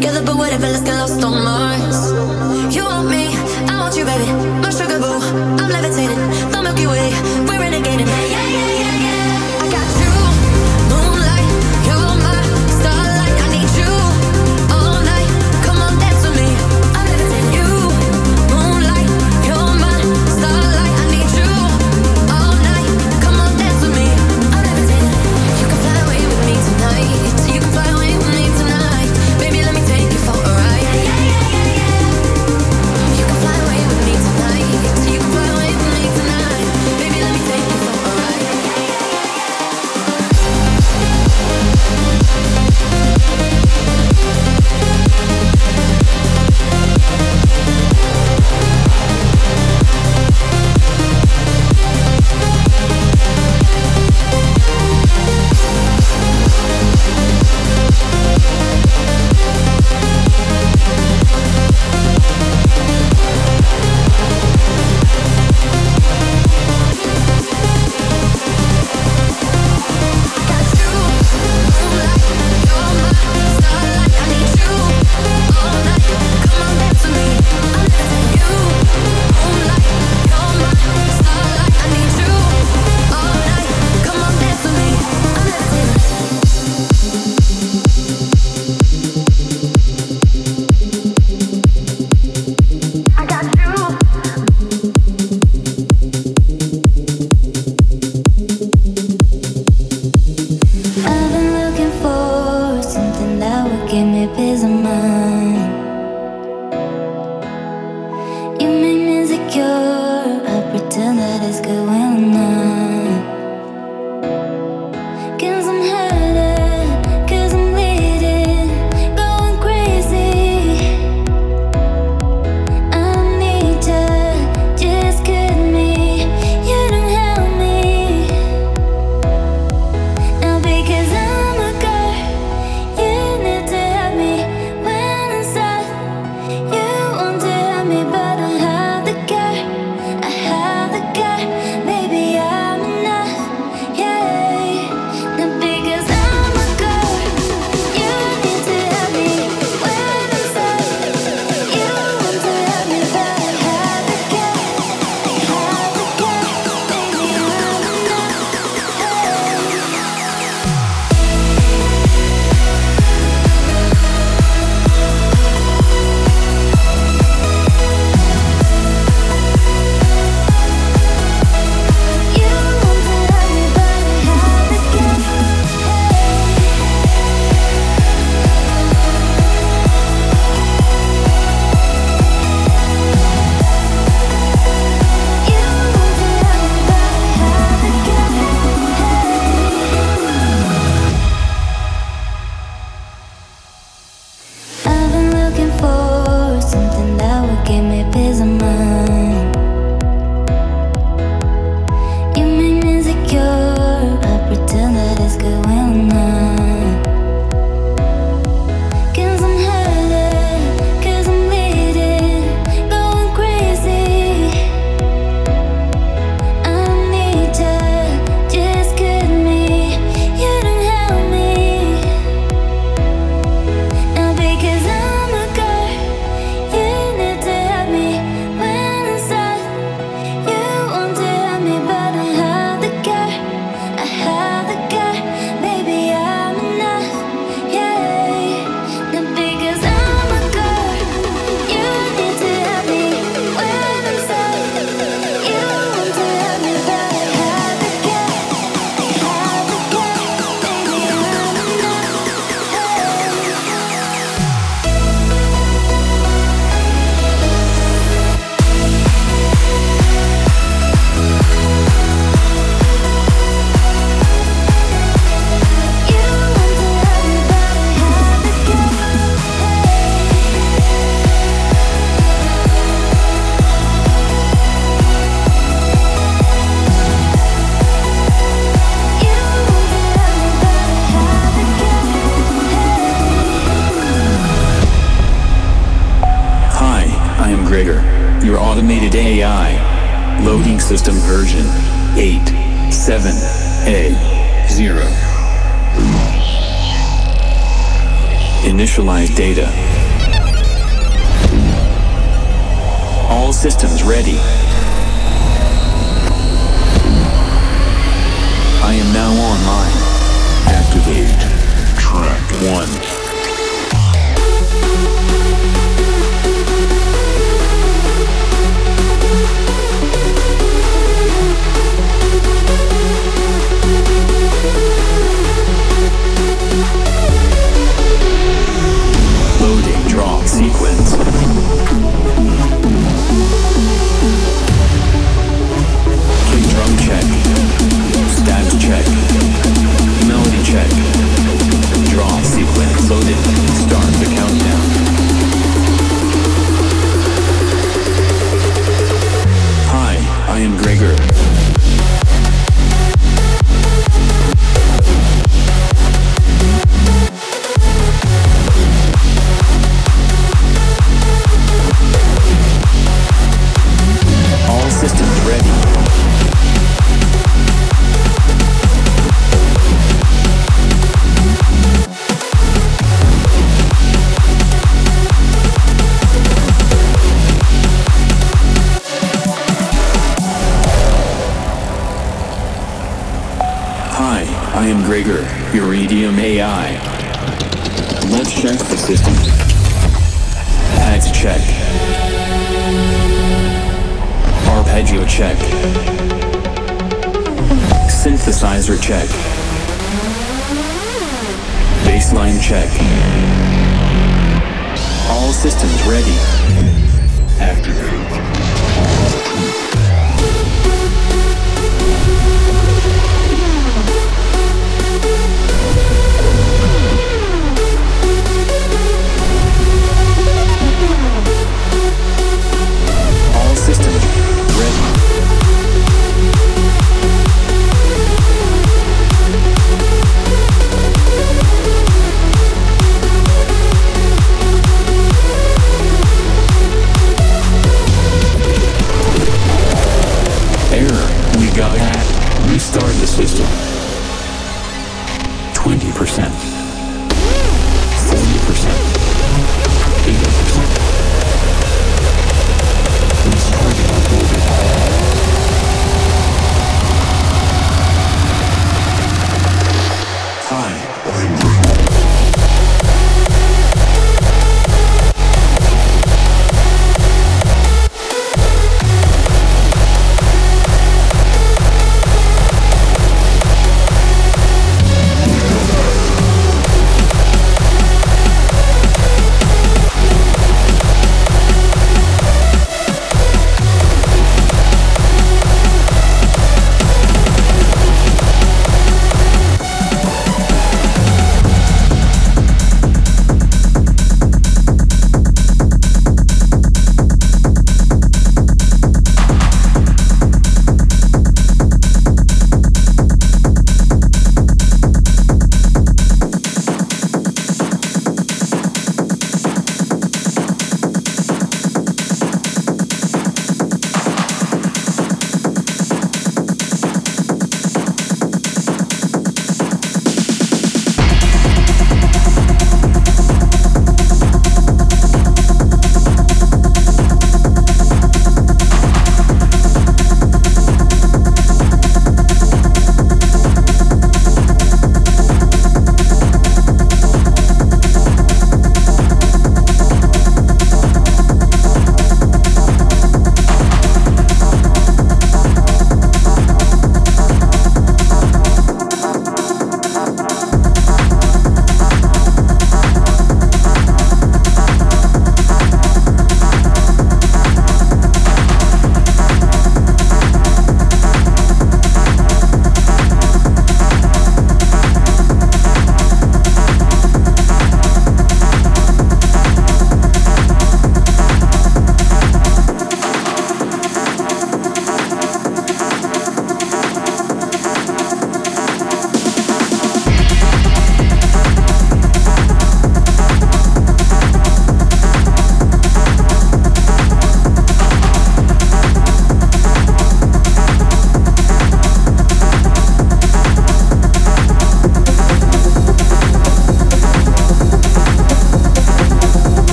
together, but whatever, let's get lost on Mars. You want me, I want you, baby. My sugar boo, I'm levitating. The Milky Way, we're renegading. Yeah, yeah, yeah. Automated AI. Loading system version 8, 7, A, 0. Initialize data. All systems ready. I am now online. Activate track 1. Check. Arpeggio check. Synthesizer check. Baseline check. All systems ready. system.